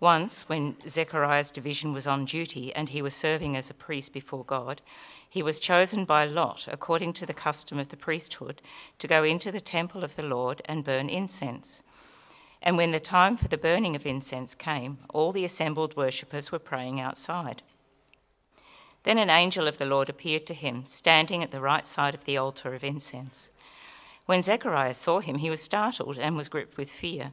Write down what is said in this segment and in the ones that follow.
Once, when Zechariah's division was on duty and he was serving as a priest before God, he was chosen by Lot, according to the custom of the priesthood, to go into the temple of the Lord and burn incense. And when the time for the burning of incense came, all the assembled worshippers were praying outside. Then an angel of the Lord appeared to him, standing at the right side of the altar of incense. When Zechariah saw him, he was startled and was gripped with fear.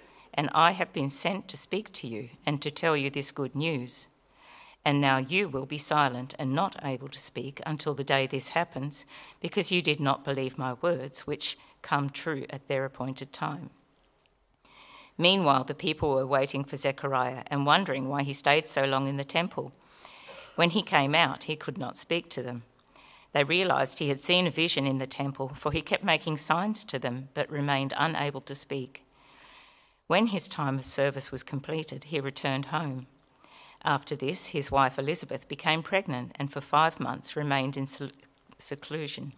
and I have been sent to speak to you and to tell you this good news. And now you will be silent and not able to speak until the day this happens, because you did not believe my words, which come true at their appointed time. Meanwhile, the people were waiting for Zechariah and wondering why he stayed so long in the temple. When he came out, he could not speak to them. They realized he had seen a vision in the temple, for he kept making signs to them, but remained unable to speak. When his time of service was completed, he returned home. After this, his wife Elizabeth became pregnant and for five months remained in seclusion.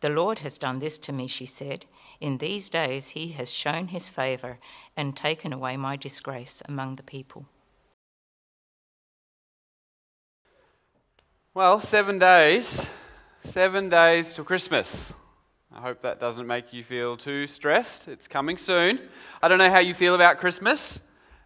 The Lord has done this to me, she said. In these days he has shown his favour and taken away my disgrace among the people. Well, seven days, seven days till Christmas. I hope that doesn't make you feel too stressed. It's coming soon. I don't know how you feel about Christmas.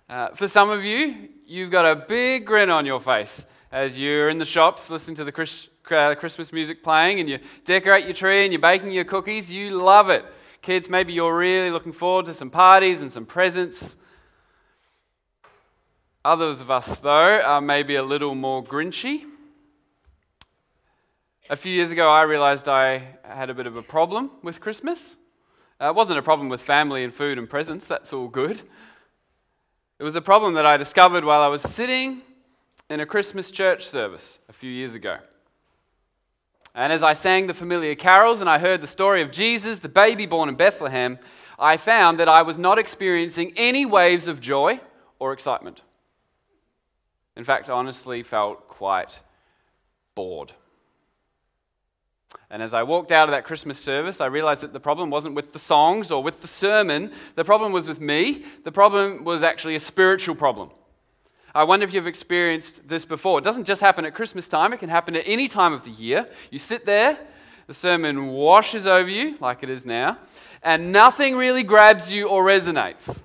Uh, for some of you, you've got a big grin on your face as you're in the shops listening to the Chris, uh, Christmas music playing and you decorate your tree and you're baking your cookies. You love it. Kids, maybe you're really looking forward to some parties and some presents. Others of us, though, are maybe a little more grinchy. A few years ago, I realized I had a bit of a problem with Christmas. Uh, it wasn't a problem with family and food and presents, that's all good. It was a problem that I discovered while I was sitting in a Christmas church service a few years ago. And as I sang the familiar carols and I heard the story of Jesus, the baby born in Bethlehem, I found that I was not experiencing any waves of joy or excitement. In fact, I honestly felt quite bored. And as I walked out of that Christmas service, I realized that the problem wasn't with the songs or with the sermon. The problem was with me. The problem was actually a spiritual problem. I wonder if you've experienced this before. It doesn't just happen at Christmas time, it can happen at any time of the year. You sit there, the sermon washes over you, like it is now, and nothing really grabs you or resonates.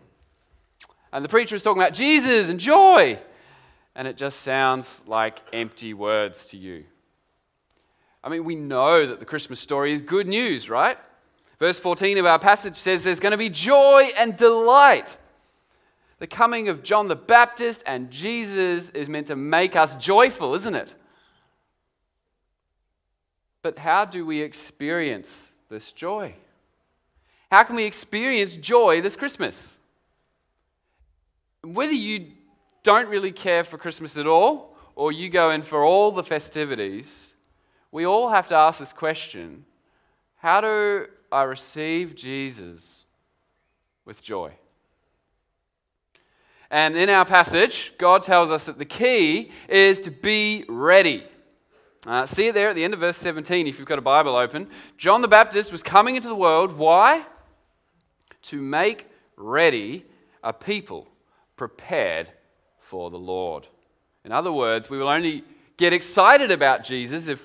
And the preacher is talking about Jesus and joy, and it just sounds like empty words to you. I mean, we know that the Christmas story is good news, right? Verse 14 of our passage says there's going to be joy and delight. The coming of John the Baptist and Jesus is meant to make us joyful, isn't it? But how do we experience this joy? How can we experience joy this Christmas? Whether you don't really care for Christmas at all, or you go in for all the festivities, we all have to ask this question How do I receive Jesus with joy? And in our passage, God tells us that the key is to be ready. Uh, see it there at the end of verse 17 if you've got a Bible open. John the Baptist was coming into the world. Why? to make ready a people prepared for the Lord. In other words, we will only get excited about Jesus if,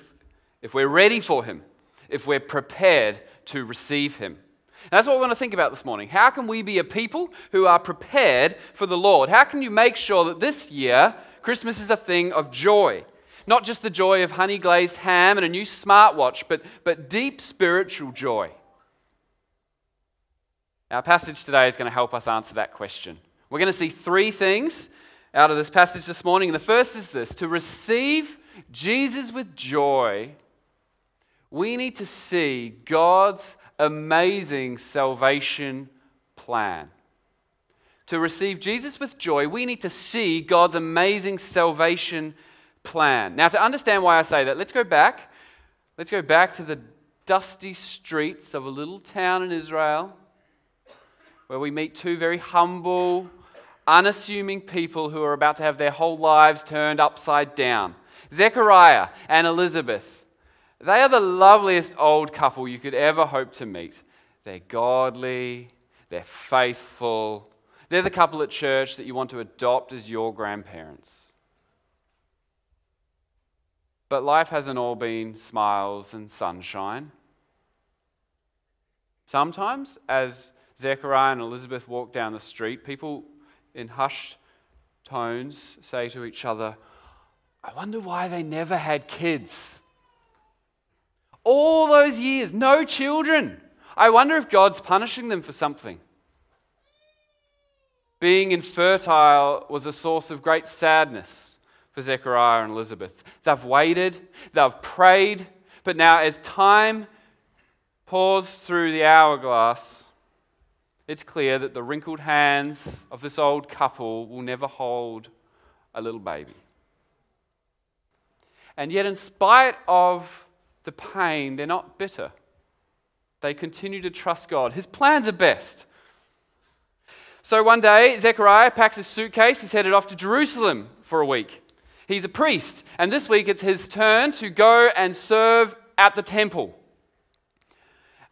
if we're ready for him, if we're prepared to receive him. And that's what we want to think about this morning. How can we be a people who are prepared for the Lord? How can you make sure that this year Christmas is a thing of joy? Not just the joy of honey glazed ham and a new smartwatch, but, but deep spiritual joy. Our passage today is going to help us answer that question. We're going to see three things out of this passage this morning. The first is this to receive Jesus with joy, we need to see God's amazing salvation plan. To receive Jesus with joy, we need to see God's amazing salvation plan. Now, to understand why I say that, let's go back. Let's go back to the dusty streets of a little town in Israel where we meet two very humble, unassuming people who are about to have their whole lives turned upside down Zechariah and Elizabeth. They are the loveliest old couple you could ever hope to meet. They're godly, they're faithful. They're the couple at church that you want to adopt as your grandparents. But life hasn't all been smiles and sunshine. Sometimes, as Zechariah and Elizabeth walk down the street, people in hushed tones say to each other, I wonder why they never had kids. All those years, no children. I wonder if God's punishing them for something. Being infertile was a source of great sadness for Zechariah and Elizabeth. They've waited, they've prayed, but now as time pours through the hourglass, it's clear that the wrinkled hands of this old couple will never hold a little baby. And yet, in spite of the pain, they're not bitter. They continue to trust God. His plans are best. So one day, Zechariah packs his suitcase. He's headed off to Jerusalem for a week. He's a priest, and this week it's his turn to go and serve at the temple.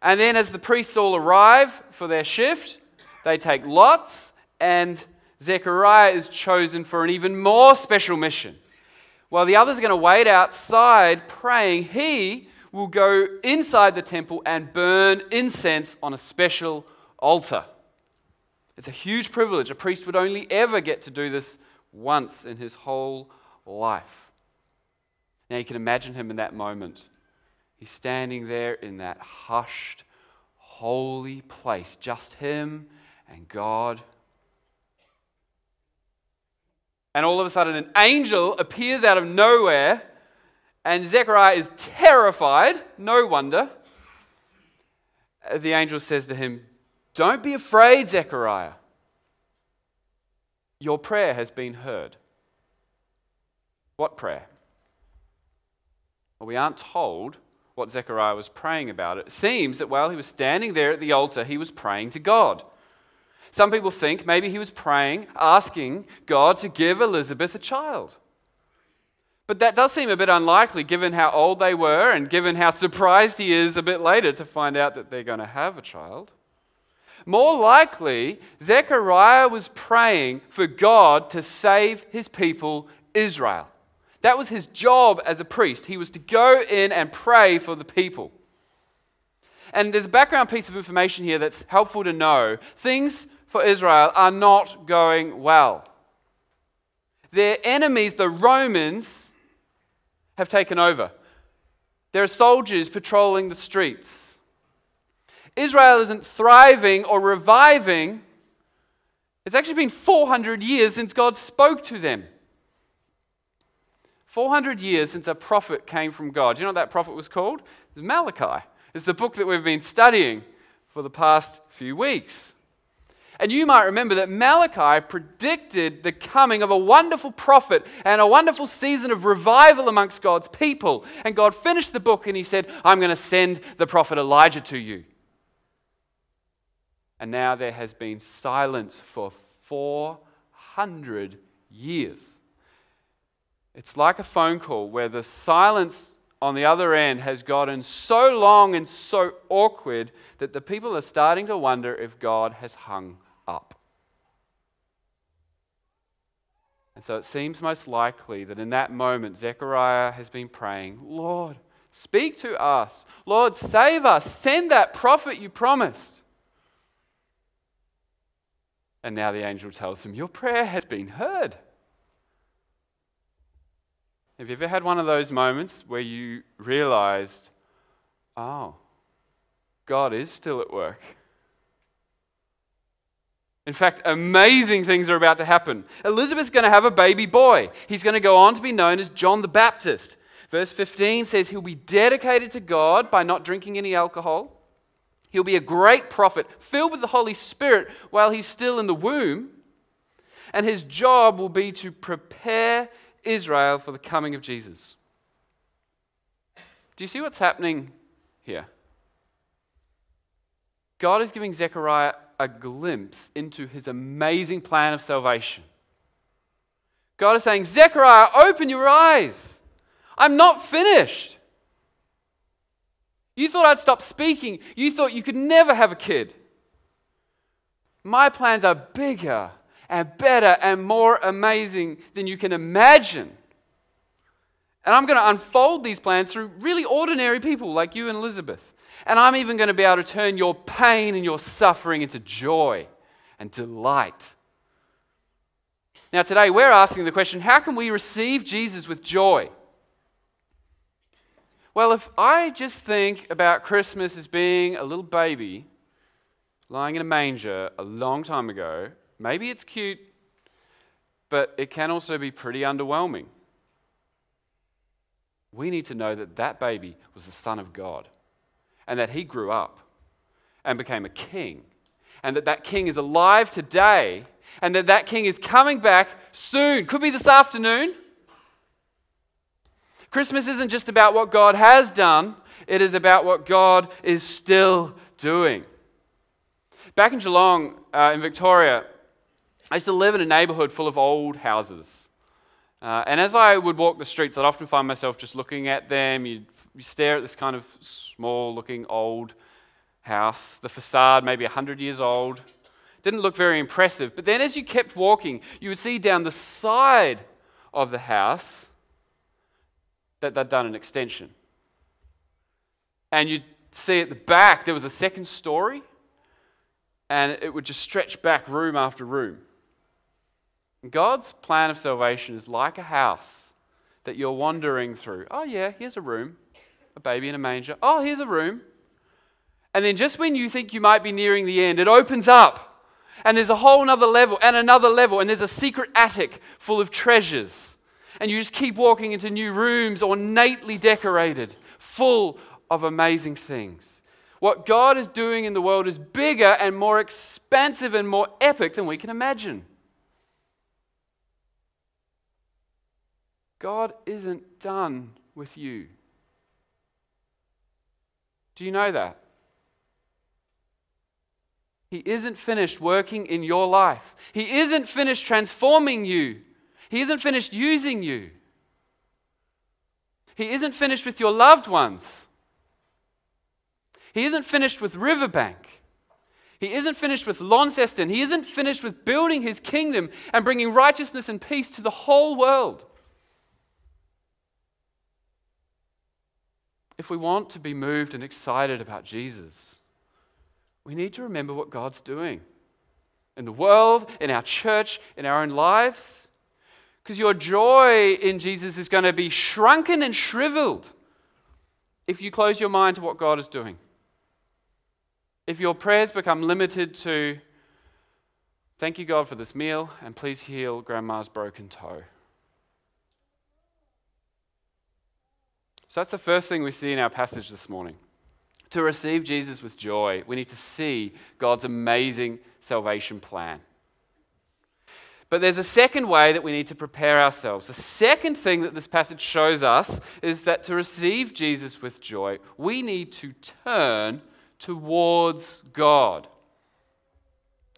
And then, as the priests all arrive for their shift, they take lots, and Zechariah is chosen for an even more special mission. While the others are going to wait outside praying, he will go inside the temple and burn incense on a special altar. It's a huge privilege. A priest would only ever get to do this once in his whole life. Now you can imagine him in that moment. He's standing there in that hushed, holy place, just him and God. And all of a sudden, an angel appears out of nowhere, and Zechariah is terrified. No wonder. The angel says to him, Don't be afraid, Zechariah. Your prayer has been heard. What prayer? Well, we aren't told what Zechariah was praying about. It seems that while he was standing there at the altar, he was praying to God. Some people think maybe he was praying, asking God to give Elizabeth a child. But that does seem a bit unlikely given how old they were and given how surprised he is a bit later to find out that they're going to have a child. More likely, Zechariah was praying for God to save his people, Israel. That was his job as a priest. He was to go in and pray for the people. And there's a background piece of information here that's helpful to know. Things for Israel are not going well. Their enemies, the Romans, have taken over. There are soldiers patrolling the streets. Israel isn't thriving or reviving. It's actually been 400 years since God spoke to them. 400 years since a prophet came from God. Do you know what that prophet was called? Malachi. It's the book that we've been studying for the past few weeks. And you might remember that Malachi predicted the coming of a wonderful prophet and a wonderful season of revival amongst God's people. And God finished the book and he said, I'm going to send the prophet Elijah to you. And now there has been silence for 400 years. It's like a phone call where the silence on the other end has gotten so long and so awkward that the people are starting to wonder if God has hung up. And so it seems most likely that in that moment, Zechariah has been praying, Lord, speak to us. Lord, save us. Send that prophet you promised. And now the angel tells him, Your prayer has been heard. Have you ever had one of those moments where you realized, oh, God is still at work? In fact, amazing things are about to happen. Elizabeth's going to have a baby boy. He's going to go on to be known as John the Baptist. Verse 15 says he'll be dedicated to God by not drinking any alcohol. He'll be a great prophet, filled with the Holy Spirit while he's still in the womb. And his job will be to prepare Israel for the coming of Jesus. Do you see what's happening here? God is giving Zechariah a glimpse into his amazing plan of salvation. God is saying, Zechariah, open your eyes. I'm not finished. You thought I'd stop speaking. You thought you could never have a kid. My plans are bigger and better and more amazing than you can imagine. And I'm going to unfold these plans through really ordinary people like you and Elizabeth. And I'm even going to be able to turn your pain and your suffering into joy and delight. Now, today we're asking the question how can we receive Jesus with joy? Well, if I just think about Christmas as being a little baby lying in a manger a long time ago, maybe it's cute, but it can also be pretty underwhelming. We need to know that that baby was the Son of God and that he grew up and became a king, and that that king is alive today, and that that king is coming back soon. Could be this afternoon. Christmas isn't just about what God has done, it is about what God is still doing. Back in Geelong, uh, in Victoria, I used to live in a neighborhood full of old houses. Uh, and as I would walk the streets, I'd often find myself just looking at them. You'd you stare at this kind of small looking old house, the facade maybe 100 years old. Didn't look very impressive. But then as you kept walking, you would see down the side of the house that they'd done an extension. And you'd see at the back there was a second story, and it would just stretch back room after room. God's plan of salvation is like a house that you're wandering through. Oh, yeah, here's a room a baby in a manger. Oh, here's a room. And then just when you think you might be nearing the end, it opens up. And there's a whole another level and another level. And there's a secret attic full of treasures. And you just keep walking into new rooms ornately decorated, full of amazing things. What God is doing in the world is bigger and more expansive and more epic than we can imagine. God isn't done with you. Do you know that? He isn't finished working in your life. He isn't finished transforming you. He isn't finished using you. He isn't finished with your loved ones. He isn't finished with Riverbank. He isn't finished with Launceston. He isn't finished with building his kingdom and bringing righteousness and peace to the whole world. If we want to be moved and excited about Jesus, we need to remember what God's doing in the world, in our church, in our own lives. Because your joy in Jesus is going to be shrunken and shriveled if you close your mind to what God is doing. If your prayers become limited to, thank you, God, for this meal, and please heal grandma's broken toe. So that's the first thing we see in our passage this morning. To receive Jesus with joy, we need to see God's amazing salvation plan. But there's a second way that we need to prepare ourselves. The second thing that this passage shows us is that to receive Jesus with joy, we need to turn towards God.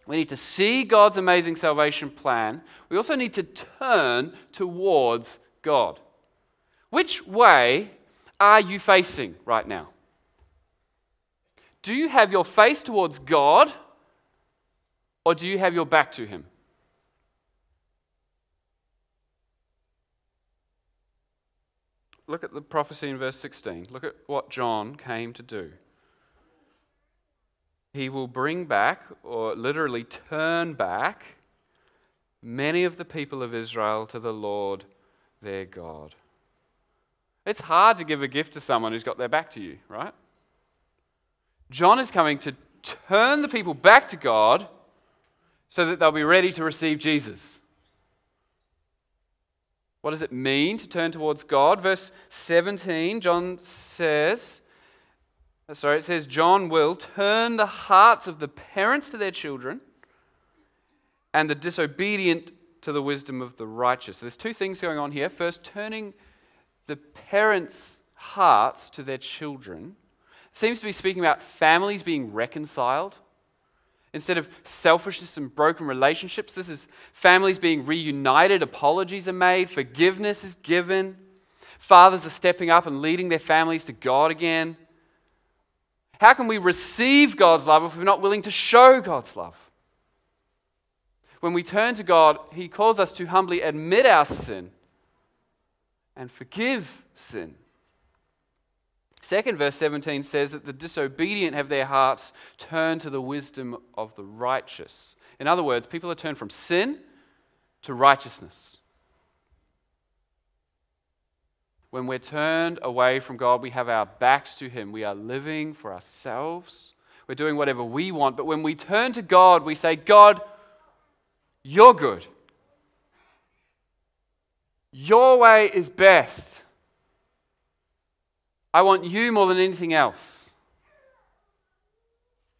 We need to see God's amazing salvation plan. We also need to turn towards God. Which way are you facing right now? Do you have your face towards God or do you have your back to Him? Look at the prophecy in verse 16. Look at what John came to do. He will bring back, or literally turn back, many of the people of Israel to the Lord their God. It's hard to give a gift to someone who's got their back to you, right? John is coming to turn the people back to God so that they'll be ready to receive Jesus. What does it mean to turn towards God? Verse 17, John says, uh, sorry, it says, John will turn the hearts of the parents to their children and the disobedient to the wisdom of the righteous. So there's two things going on here. First, turning the parents' hearts to their children seems to be speaking about families being reconciled. Instead of selfishness and broken relationships, this is families being reunited, apologies are made, forgiveness is given. Fathers are stepping up and leading their families to God again. How can we receive God's love if we're not willing to show God's love? When we turn to God, He calls us to humbly admit our sin and forgive sin. Second verse 17 says that the disobedient have their hearts turned to the wisdom of the righteous. In other words, people are turned from sin to righteousness. When we're turned away from God, we have our backs to Him. We are living for ourselves. We're doing whatever we want. But when we turn to God, we say, God, you're good. Your way is best. I want you more than anything else.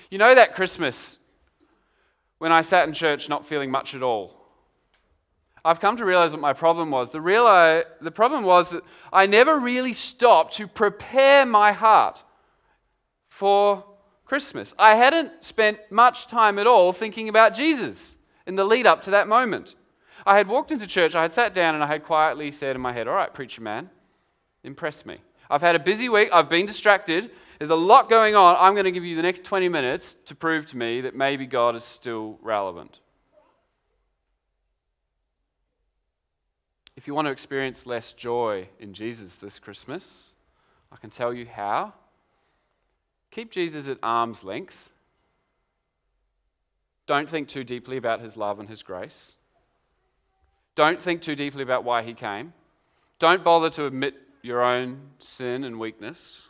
You know that Christmas when I sat in church not feeling much at all? I've come to realize what my problem was. The, reali- the problem was that I never really stopped to prepare my heart for Christmas. I hadn't spent much time at all thinking about Jesus in the lead up to that moment. I had walked into church, I had sat down, and I had quietly said in my head, All right, preacher man, impress me. I've had a busy week. I've been distracted. There's a lot going on. I'm going to give you the next 20 minutes to prove to me that maybe God is still relevant. If you want to experience less joy in Jesus this Christmas, I can tell you how. Keep Jesus at arm's length. Don't think too deeply about his love and his grace. Don't think too deeply about why he came. Don't bother to admit your own sin and weakness.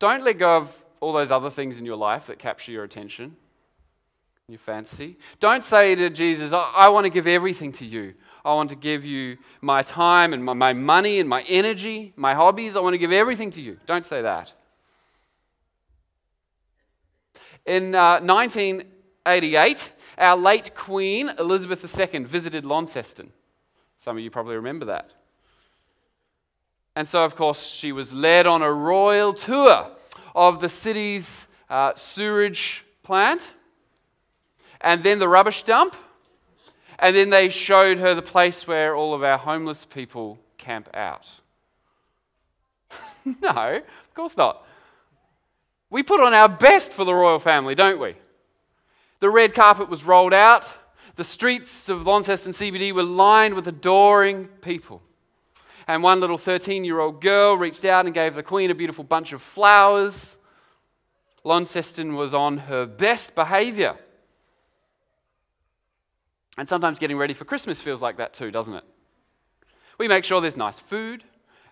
Don't let go of all those other things in your life that capture your attention, your fancy. Don't say to Jesus, I, I want to give everything to you. I want to give you my time and my, my money and my energy, my hobbies. I want to give everything to you. Don't say that. In uh, 1988, our late Queen, Elizabeth II, visited Launceston. Some of you probably remember that. And so, of course, she was led on a royal tour of the city's uh, sewage plant, and then the rubbish dump, and then they showed her the place where all of our homeless people camp out. no, of course not. We put on our best for the royal family, don't we? The red carpet was rolled out. The streets of Launceston CBD were lined with adoring people and one little 13 year old girl reached out and gave the Queen a beautiful bunch of flowers. Launceston was on her best behavior. And sometimes getting ready for Christmas feels like that too, doesn't it? We make sure there's nice food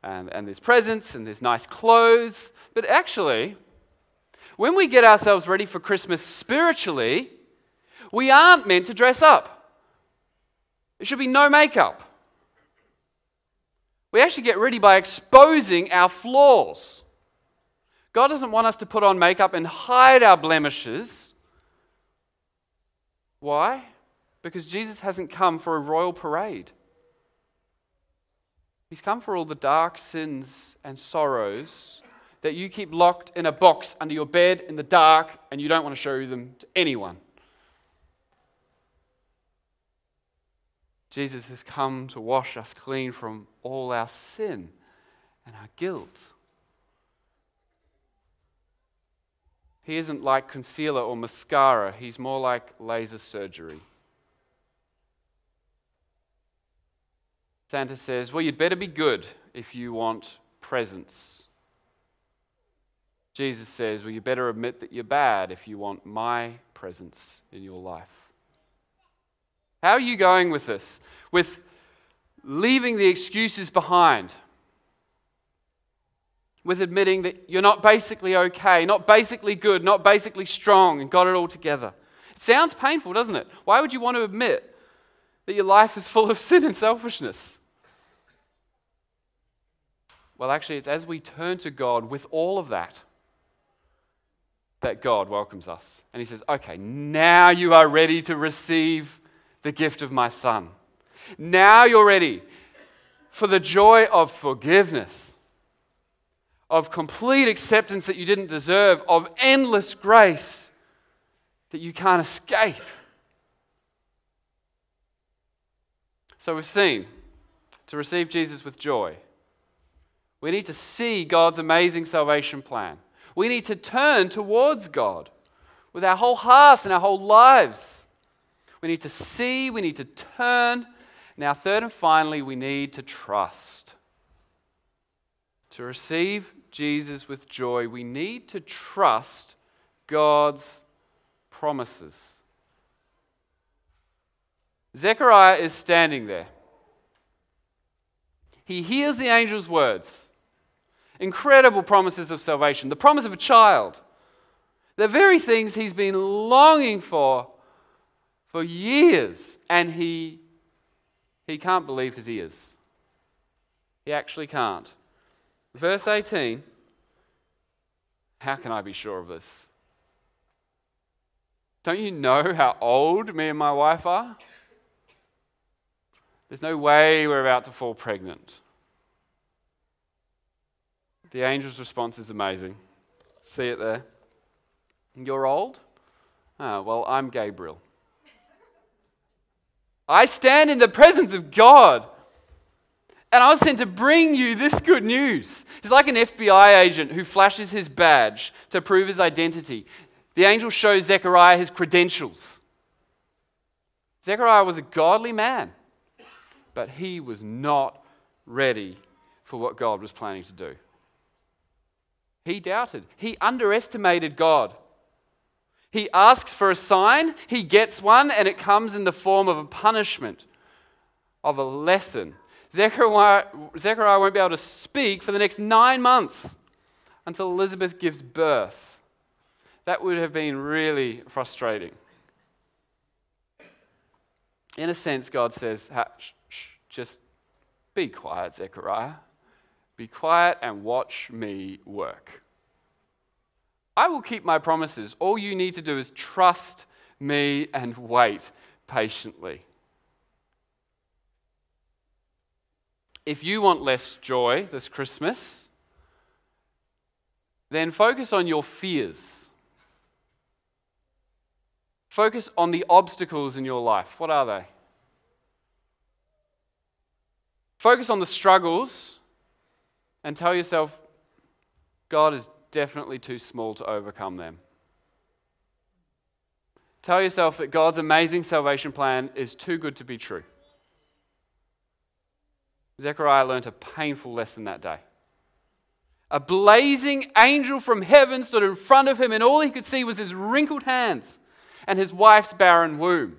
and, and there's presents and there's nice clothes. But actually, when we get ourselves ready for Christmas spiritually, we aren't meant to dress up. There should be no makeup. We actually get ready by exposing our flaws. God doesn't want us to put on makeup and hide our blemishes. Why? Because Jesus hasn't come for a royal parade. He's come for all the dark sins and sorrows that you keep locked in a box under your bed in the dark and you don't want to show them to anyone. Jesus has come to wash us clean from all our sin and our guilt. He isn't like concealer or mascara, he's more like laser surgery. Santa says, Well, you'd better be good if you want presents. Jesus says, Well, you better admit that you're bad if you want my presence in your life. How are you going with this? With leaving the excuses behind? With admitting that you're not basically okay, not basically good, not basically strong, and got it all together? It sounds painful, doesn't it? Why would you want to admit that your life is full of sin and selfishness? Well, actually, it's as we turn to God with all of that that God welcomes us. And He says, Okay, now you are ready to receive the gift of my Son. Now you're ready for the joy of forgiveness, of complete acceptance that you didn't deserve, of endless grace that you can't escape. So we've seen to receive Jesus with joy we need to see God's amazing salvation plan. We need to turn towards God with our whole hearts and our whole lives. We need to see, we need to turn. Now, third and finally, we need to trust. To receive Jesus with joy, we need to trust God's promises. Zechariah is standing there. He hears the angel's words. Incredible promises of salvation. The promise of a child. The very things he's been longing for for years, and he, he can't believe his ears. He actually can't. Verse 18 How can I be sure of this? Don't you know how old me and my wife are? There's no way we're about to fall pregnant. The angel's response is amazing. See it there? You're old? Ah, well, I'm Gabriel. I stand in the presence of God. And I was sent to bring you this good news. He's like an FBI agent who flashes his badge to prove his identity. The angel shows Zechariah his credentials. Zechariah was a godly man, but he was not ready for what God was planning to do. He doubted. He underestimated God. He asks for a sign, he gets one, and it comes in the form of a punishment, of a lesson. Zechariah, Zechariah won't be able to speak for the next nine months until Elizabeth gives birth. That would have been really frustrating. In a sense, God says, just be quiet, Zechariah. Be quiet and watch me work. I will keep my promises. All you need to do is trust me and wait patiently. If you want less joy this Christmas, then focus on your fears. Focus on the obstacles in your life. What are they? Focus on the struggles and tell yourself, God is definitely too small to overcome them. Tell yourself that God's amazing salvation plan is too good to be true. Zechariah learnt a painful lesson that day. A blazing angel from heaven stood in front of him, and all he could see was his wrinkled hands and his wife's barren womb.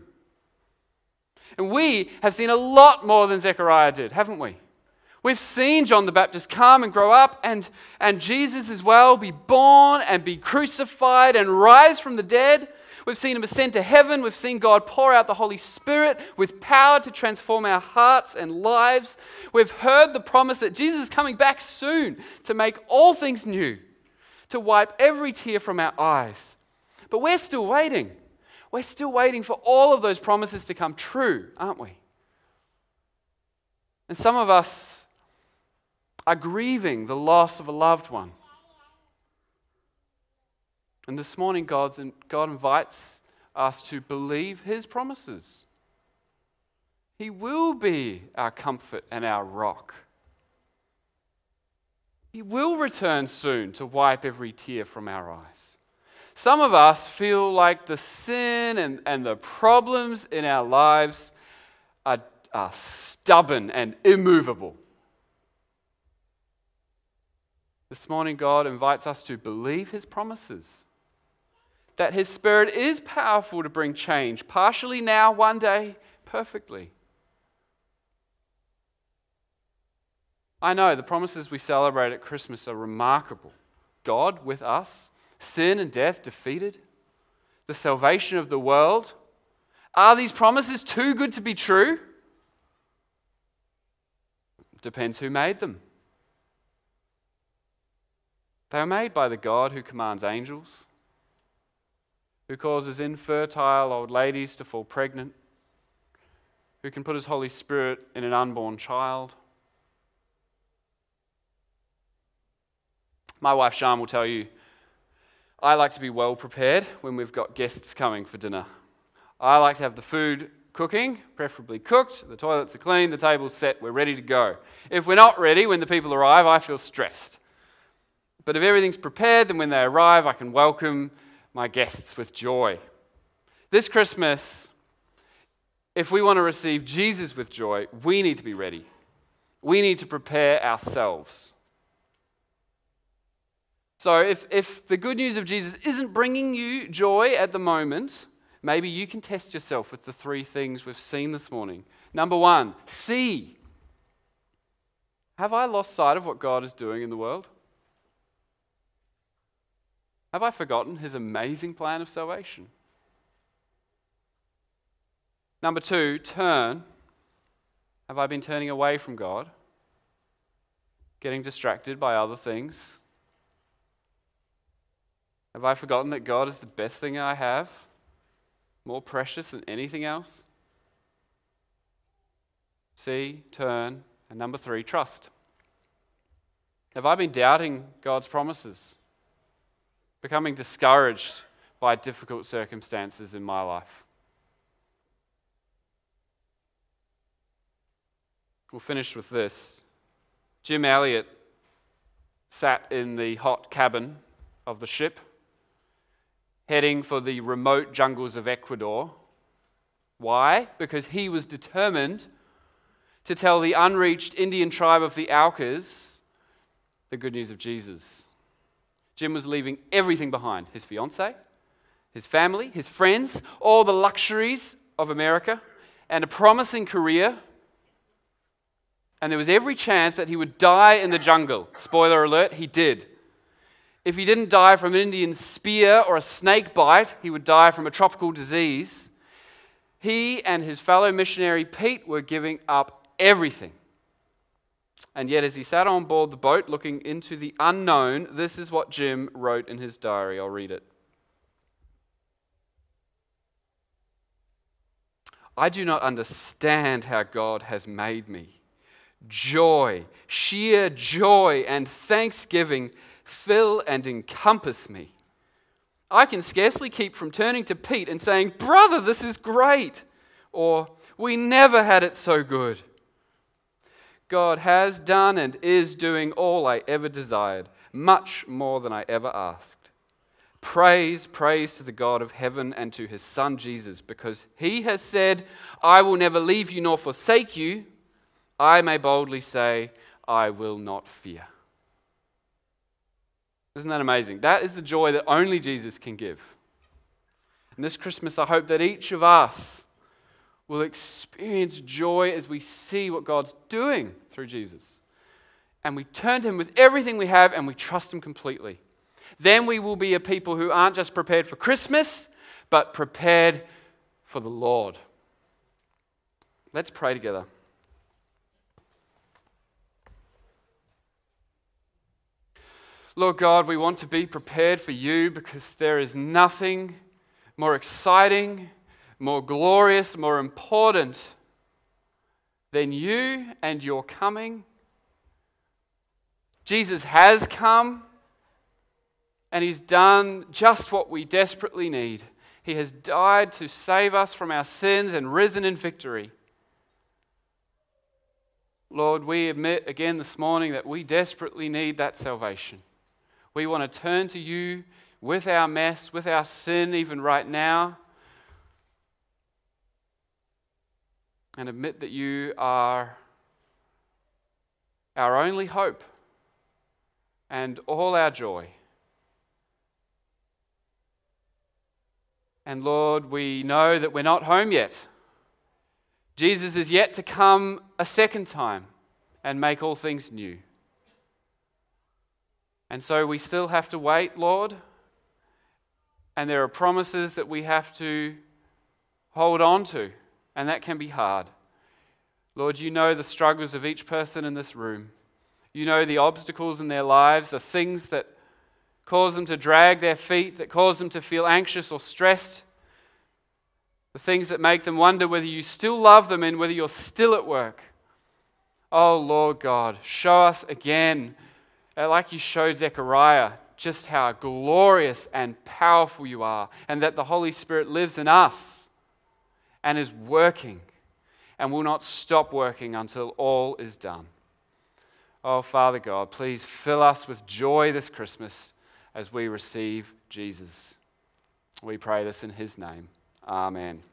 And we have seen a lot more than Zechariah did, haven't we? We've seen John the Baptist come and grow up, and, and Jesus as well be born and be crucified and rise from the dead. We've seen him ascend to heaven. We've seen God pour out the Holy Spirit with power to transform our hearts and lives. We've heard the promise that Jesus is coming back soon to make all things new, to wipe every tear from our eyes. But we're still waiting. We're still waiting for all of those promises to come true, aren't we? And some of us are grieving the loss of a loved one. And this morning, God's, God invites us to believe His promises. He will be our comfort and our rock. He will return soon to wipe every tear from our eyes. Some of us feel like the sin and, and the problems in our lives are, are stubborn and immovable. This morning, God invites us to believe His promises. That His Spirit is powerful to bring change, partially now, one day, perfectly. I know the promises we celebrate at Christmas are remarkable. God with us, sin and death defeated, the salvation of the world. Are these promises too good to be true? Depends who made them. They are made by the God who commands angels, who causes infertile old ladies to fall pregnant, who can put his Holy Spirit in an unborn child. My wife Sean will tell you, I like to be well prepared when we've got guests coming for dinner. I like to have the food cooking, preferably cooked, the toilets are clean, the table's set, we're ready to go. If we're not ready when the people arrive, I feel stressed. But if everything's prepared, then when they arrive, I can welcome my guests with joy. This Christmas, if we want to receive Jesus with joy, we need to be ready. We need to prepare ourselves. So, if, if the good news of Jesus isn't bringing you joy at the moment, maybe you can test yourself with the three things we've seen this morning. Number one, see. Have I lost sight of what God is doing in the world? Have I forgotten his amazing plan of salvation? Number two, turn. Have I been turning away from God? Getting distracted by other things? Have I forgotten that God is the best thing I have? More precious than anything else? See, turn. And number three, trust. Have I been doubting God's promises? Becoming discouraged by difficult circumstances in my life. We'll finish with this. Jim Elliot sat in the hot cabin of the ship, heading for the remote jungles of Ecuador. Why? Because he was determined to tell the unreached Indian tribe of the Aucas the good news of Jesus. Jim was leaving everything behind his fiancee, his family, his friends, all the luxuries of America, and a promising career. And there was every chance that he would die in the jungle. Spoiler alert, he did. If he didn't die from an Indian spear or a snake bite, he would die from a tropical disease. He and his fellow missionary Pete were giving up everything and yet, as he sat on board the boat looking into the unknown, this is what Jim wrote in his diary. I'll read it. I do not understand how God has made me. Joy, sheer joy, and thanksgiving fill and encompass me. I can scarcely keep from turning to Pete and saying, Brother, this is great. Or, We never had it so good. God has done and is doing all I ever desired, much more than I ever asked. Praise, praise to the God of heaven and to his Son Jesus, because he has said, I will never leave you nor forsake you. I may boldly say, I will not fear. Isn't that amazing? That is the joy that only Jesus can give. And this Christmas, I hope that each of us will experience joy as we see what God's doing through Jesus. And we turn to Him with everything we have and we trust Him completely. Then we will be a people who aren't just prepared for Christmas, but prepared for the Lord. Let's pray together. Lord God, we want to be prepared for you because there is nothing more exciting more glorious, more important than you and your coming. Jesus has come and he's done just what we desperately need. He has died to save us from our sins and risen in victory. Lord, we admit again this morning that we desperately need that salvation. We want to turn to you with our mess, with our sin, even right now, and admit that you are our only hope and all our joy. And Lord, we know that we're not home yet. Jesus is yet to come a second time and make all things new. And so we still have to wait, Lord. And there are promises that we have to hold on to, and that can be hard. Lord, you know the struggles of each person in this room. You know the obstacles in their lives, the things that cause them to drag their feet, that cause them to feel anxious or stressed, the things that make them wonder whether you still love them and whether you're still at work. Oh, Lord God, show us again, uh, like you showed Zechariah, just how glorious and powerful you are, and that the Holy Spirit lives in us and is working and will not stop working until all is done. Oh, Father God, please fill us with joy this Christmas as we receive Jesus. We pray this in his name. Amen.